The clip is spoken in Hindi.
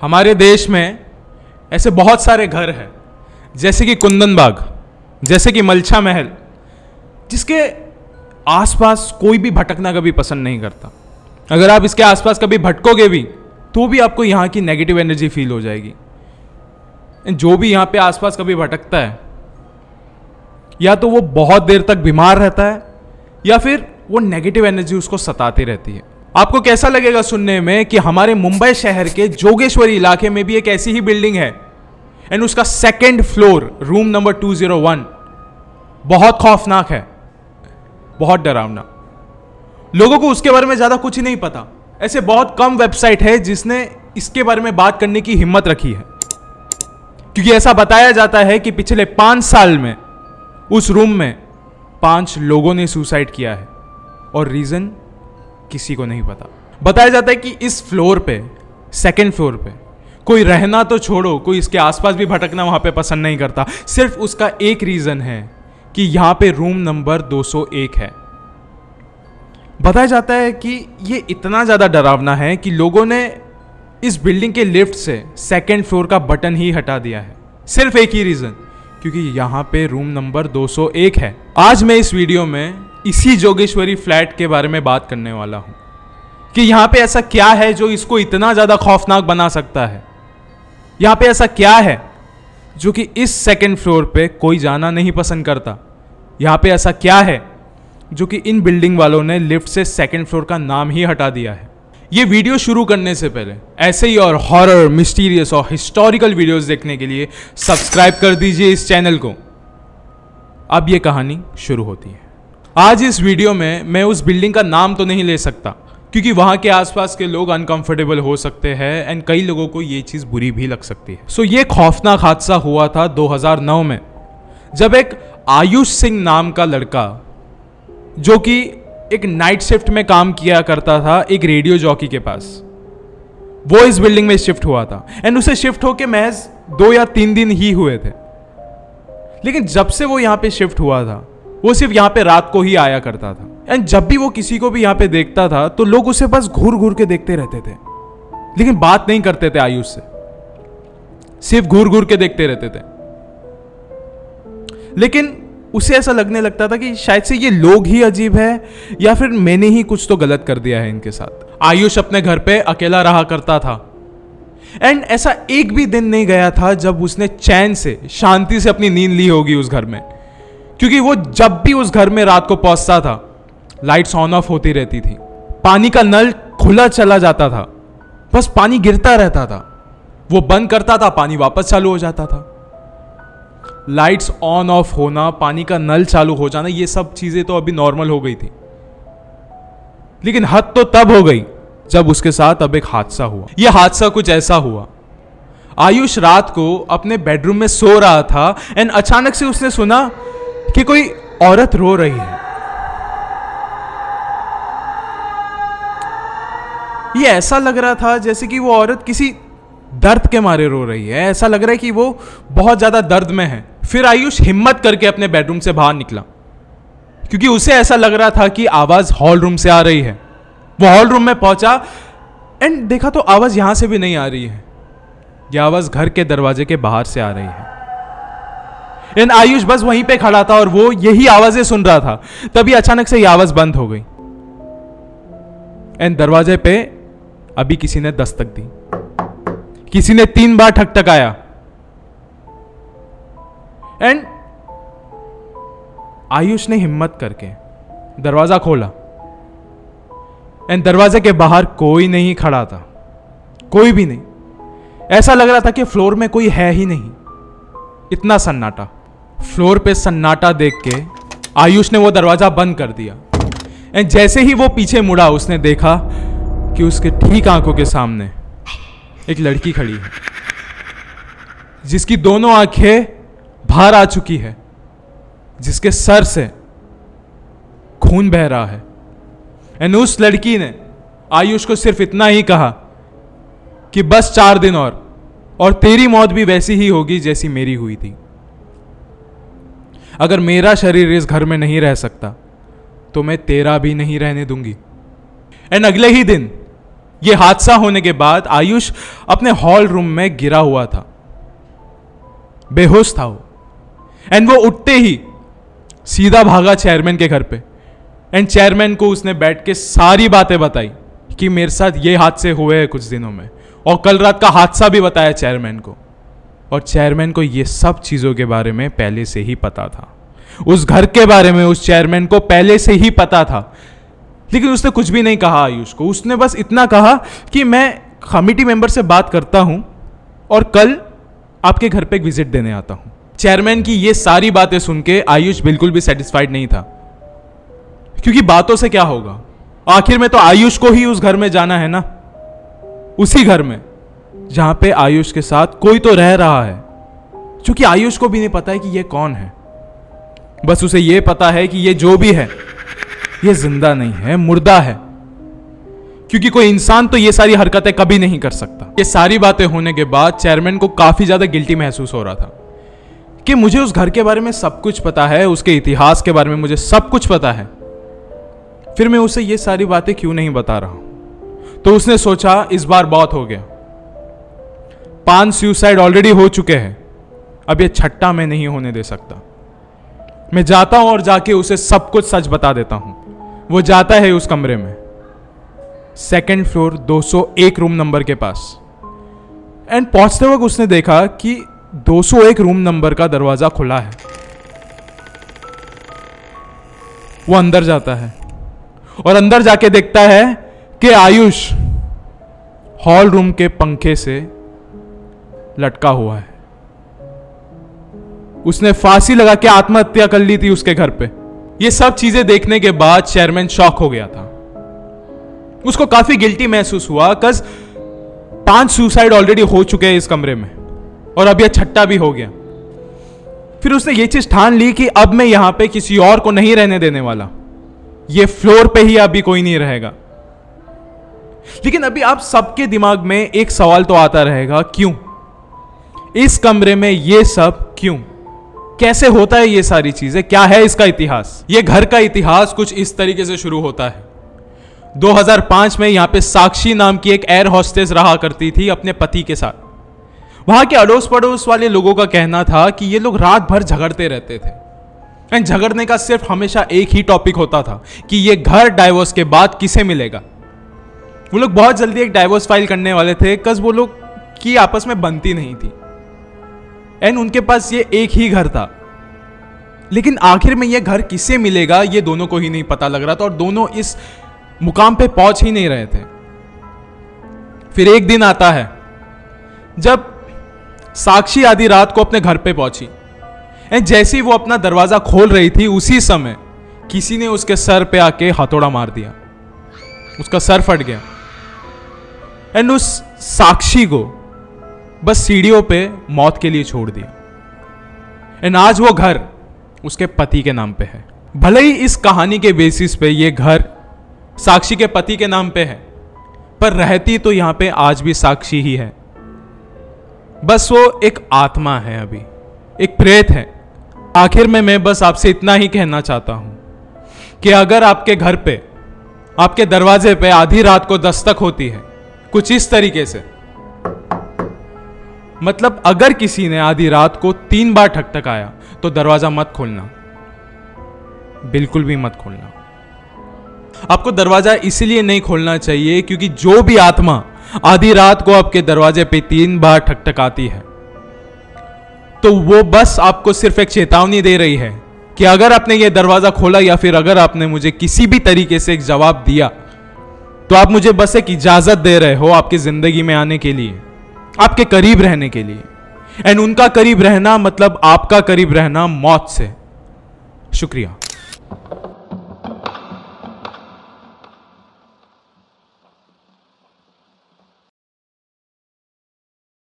हमारे देश में ऐसे बहुत सारे घर हैं, जैसे कि कुंदन बाग जैसे कि मलछा महल, जिसके आसपास कोई भी भटकना कभी पसंद नहीं करता। अगर आप इसके आसपास कभी भटकोगे भी तो भी आपको यहाँ की नेगेटिव एनर्जी फील हो जाएगी। जो भी यहाँ पे आसपास कभी भटकता है, या तो वो बहुत देर तक बीमार रहता है, या फिर वो नेगेटिव एनर्जी उसको सताती रहती है। आपको कैसा लगेगा सुनने में कि हमारे मुंबई शहर के जोगेश्वरी इलाके में भी एक ऐसी ही बिल्डिंग है? एंड उसका सेकेंड फ्लोर रूम नंबर 201 बहुत खौफनाक है। बहुत डरावना। लोगों को उसके बारे में ज़्यादा कुछ ही नहीं पता। ऐसे बहुत कम वेबसाइट है जिसने इसके बारे में बात करने की हिम्मत रखी है। क्योंकि ऐसा बताया जाता है कि पिछले पाँच साल में, उस रूम में पाँच लोगों ने सुसाइड किया है। और रीजन किसी को नहीं पता। बताया जाता है कि इस फ्लोर पे सेकेंड फ्लोर पे, कोई रहना तो छोड़ो, कोई इसके आसपास भी भटकना वहाँ पे पसंद नहीं करता। सिर्फ़ उसका एक रीजन है कि यहाँ पे रूम नंबर 201 है। बताया जाता है कि ये इतना ज़्यादा डरावना है कि लोगों ने इस बिल्डिंग के लिफ्ट से सेकेंड फ्लोर का बटन ही हटा दिया है। सिर्फ़ एक ही रीज़न क्योंकि यहाँ पे रूम नंबर 201 है। आज मैं इस वीडियो में इसी जोगेश्वरी फ्लैट के बारे में बात करने वाला हूँ कि यहाँ पे ऐसा क्या है जो इसको इतना ज़्यादा खौफनाक बना सकता है? यहाँ पे ऐसा क्या है जो कि इस सेकेंड फ्लोर पे कोई जाना नहीं पसंद करता? यहाँ पे ऐसा क्या है जो कि इन बिल्डिंग वालों ने लिफ्ट से सेकेंड फ्लोर का नाम ही हटा दिया है? ये वीडियो शुरू करने से पहले ऐसे ही और हॉरर मिस्टीरियस और हिस्टोरिकल वीडियोस देखने के लिए सब्सक्राइब कर दीजिए इस चैनल को। अब ये कहानी शुरू होती है। आज इस वीडियो में मैं उस बिल्डिंग का नाम तो नहीं ले सकता क्योंकि वहाँ के आसपास के लोग अनकंफर्टेबल हो सकते हैं एंड कई लोगों को ये चीज़ बुरी भी लग सकती है। सो so, ये खौफनाक हादसा हुआ था 2009 में जब एक आयुष सिंह नाम का लड़का जो कि एक नाइट शिफ्ट में काम किया करता था एक रेडियो जॉकी के पास वो इस बिल्डिंग में शिफ्ट हुआ था। एंड उसे शिफ्ट होके महज दो या तीन दिन ही हुए थे। लेकिन जब से वो यहाँ पे शिफ्ट हुआ था वो सिर्फ़ यहाँ पे रात को ही आया करता था। एंड जब भी वो किसी को भी यहाँ पे देखता था तो लोग उसे बस घूर घूर के देखते रहते थे। लेकिन बात नहीं करते थे आयुष से। सिर्फ़ घूर घूर के देखते रहते थे। लेकिन उसे ऐसा लगने लगता था कि शायद से ये लोग ही अजीब है, या फिर मैंने ही कुछ तो गलत कर दिया है इनके साथ। आयुष अपने घर पे अकेला रहा करता था। एंड ऐसा एक भी दिन नहीं गया था जब उसने चैन से, शांति से अपनी नींद ली होगी उस घर में। क्योंकि वो जब भी उस घर में रात को पहुँचता था लाइट्स ऑन ऑफ़ होती रहती थी। पानी का नल खुला चला जाता था। बस पानी गिरता रहता था। वो बंद करता था, पानी वापस चालू हो जाता था। लाइट्स ऑन ऑफ़ होना, पानी का नल चालू हो जाना, ये सब चीज़ें तो अभी नॉर्मल हो गई थी। लेकिन हद तो तब हो गई, जब उसके साथ अब एक हादसा हुआ। यह हादसा कुछ ऐसा हुआ। आयुष रात को अपने बेडरूम में सो रहा था एंड अचानक से उसने सुना कि कोई औरत रो रही है। ये ऐसा लग रहा था जैसे कि वो औरत किसी दर्द के मारे रो रही है। ऐसा लग रहा है कि वो बहुत ज़्यादा दर्द में है। फिर आयुष हिम्मत करके अपने बेडरूम से बाहर निकला। क्योंकि उसे ऐसा लग रहा था कि आवाज़ हॉल रूम से आ रही है। वो हॉल रूम में पहुँचा एंड देखा तो आवाज़ यहाँ से भी नहीं आ रही है। यह आवाज़ घर के दरवाजे के बाहर से आ रही है। एंड आयुष बस वहीं पे खड़ा था और वो यही आवाज़ें सुन रहा था। तभी अचानक से यह आवाज़ बंद हो गई। एंड दरवाजे पे अभी किसी ने दस्तक दी। किसी ने तीन बार ठकठकाया एंड आयुष ने हिम्मत करके दरवाज़ा खोला। एंड दरवाजे के बाहर कोई नहीं खड़ा था। कोई भी नहीं। ऐसा लग रहा था कि फ्लोर में कोई है ही नहीं। इतना सन्नाटा। फ्लोर पे सन्नाटा देख के आयुष ने वो दरवाज़ा बंद कर दिया। एंड जैसे ही वो पीछे मुड़ा, उसने देखा कि उसके ठीक आँखों के सामने एक लड़की खड़ी है, जिसकी दोनों आँखें बाहर आ चुकी है, जिसके सर से खून बह रहा है। एंड उस लड़की ने आयुष को सिर्फ़ इतना ही कहा कि बस चार दिन और और तेरी मौत भी वैसी ही होगी जैसी मेरी हुई थी। अगर मेरा शरीर इस घर में नहीं रह सकता तो मैं तेरा भी नहीं रहने दूँगी। एंड अगले ही दिन, ये हादसा होने के बाद आयुष अपने हॉल रूम में गिरा हुआ था। बेहोश था वो। एंड वो उठते ही सीधा भागा चेयरमैन के घर पे। एंड चेयरमैन को उसने बैठ के सारी बातें बताई कि मेरे साथ ये हादसे हुए हैं कुछ दिनों में। और कल रात का हादसा भी बताया चेयरमैन को। और चेयरमैन को ये सब चीज़ों के बारे में पहले से ही पता था। उस घर के बारे में उस चेयरमैन को पहले से ही पता था। लेकिन उसने कुछ भी नहीं कहा आयुष को। उसने बस इतना कहा कि मैं कमिटी मेंबर से बात करता हूँ और कल आपके घर पे एक विज़िट देने आता हूँ। चेयरमैन की ये सारी बातें सुन के आयुष बिल्कुल भी सेटिस्फाइड नहीं था। क्योंकि बातों से क्या होगा? आखिर में तो आयुष को ही उस घर में जाना है ना? उसी घर में। जहाँ पे आयुष के साथ कोई तो रह रहा है। क्योंकि आयुष को भी नहीं पता है कि ये कौन है। बस उसे ये पता है कि ये जो भी है, ये ज़िंदा नहीं है, मुर्दा है। क्योंकि कोई इंसान तो ये सारी हरकतें कभी नहीं कर सकता। ये सारी बातें होने के बाद चेयरमैन को काफ़ी ज़्यादा गिल्टी महसूस हो रहा था कि मुझे उस घर के बारे में सब कुछ पता है, उसके इतिहास के बारे में मुझे सब कुछ पता है। फिर मैं उसे ये सारी बातें क्यों नहीं बता रहा तो उसने सोचा, इस बार बहुत हो गया। पाँच सुसाइड ऑलरेडी हो चुके हैं। अब ये छट्टा मैं नहीं होने दे सकता। मैं जाता हूँ और जाके उसे सब कुछ सच बता देता हूँ। वो जाता है उस कमरे में। सेकेंड फ्लोर 201 रूम नंबर के पास। एंड पहुँचते वक्त उसने देखा कि 201 रूम नंबर का दरवाज़ा खुला है। वो अंदर जाता है और अंदर जाके देखता है कि आयुष हॉल रूम के पंखे से लटका हुआ है। उसने फांसी लगा के आत्महत्या कर ली थी उसके घर पे। ये सब चीज़ें देखने के बाद चेयरमैन शॉक हो गया था। उसको काफ़ी गिल्टी महसूस हुआ कस पाँच सुसाइड ऑलरेडी हो चुके हैं इस कमरे में, और अब यह छट्टा भी हो गया। फिर उसने ये चीज़ ठान ली कि अब मैं यहाँ पे किसी और को नहीं रहने देने वाला। ये फ्लोर पे ही अभी कोई नहीं रहेगा। लेकिन अभी आप सबके दिमाग में एक सवाल तो आता रहेगा, क्यों? इस कमरे में ये सब क्यों? कैसे होता है ये सारी चीज़ें? क्या है इसका इतिहास? ये घर का इतिहास कुछ इस तरीके से शुरू होता है। 2005 में यहाँ पे साक्षी नाम की एक एयर हॉस्टेस रहा करती थी अपने पति के साथ। वहाँ के अड़ोस पड़ोस वाले लोगों का कहना था कि ये लोग रात भर झगड़ते रहते थे। एंड झगड़ने का सिर्फ़ हमेशा एक ही टॉपिक होता था कि ये घर डाइवोर्स के बाद किसे मिलेगा। वो लोग बहुत जल्दी एक डाइवोर्स फ़ाइल करने वाले थे कस वो लोग की आपस में बनती नहीं थी। एंड उनके पास ये एक ही घर था। लेकिन आखिर में ये घर किसे मिलेगा, ये दोनों को ही नहीं पता लग रहा था और दोनों इस मुकाम पे पहुँच ही नहीं रहे थे। फिर एक दिन आता है, जब साक्षी आधी रात को अपने घर पे पहुँची। एंड जैसे ही वो अपना दरवाज़ा खोल रही थी, उसी समय किसी ने उसके सर पे आके हथौड़ा मार दिया। उसका सर फट गया। एंड उस साक्षी को बस सीढ़ियों पे मौत के लिए छोड़ दिया। एंड आज वो घर उसके पति के नाम पे है। भले ही इस कहानी के बेसिस पे ये घर साक्षी के पति के नाम पे है, पर रहती तो यहाँ पे आज भी साक्षी ही है। बस वो एक आत्मा है अभी, एक प्रेत है। आखिर में मैं बस आपसे इतना ही कहना चाहता हूँ कि अगर आपके घर पे, आपके दरवाजे पे आधी रात को दस्तक होती है, कुछ इस तरीके से मतलब अगर किसी ने आधी रात को तीन बार ठकठकाया तो दरवाज़ा मत खोलना। बिल्कुल भी मत खोलना। आपको दरवाज़ा इसलिए नहीं खोलना चाहिए क्योंकि जो भी आत्मा आधी रात को आपके दरवाजे पे तीन बार ठकठकाती है तो वो बस आपको सिर्फ़ एक चेतावनी दे रही है कि अगर आपने ये दरवाज़ा खोला या फिर अगर आपने मुझे किसी भी तरीके से एक जवाब दिया तो आप मुझे बस एक इजाज़त दे रहे हो आपकी ज़िंदगी में आने के लिए। आपके करीब रहने के लिए। एंड उनका करीब रहना मतलब आपका करीब रहना मौत से। शुक्रिया।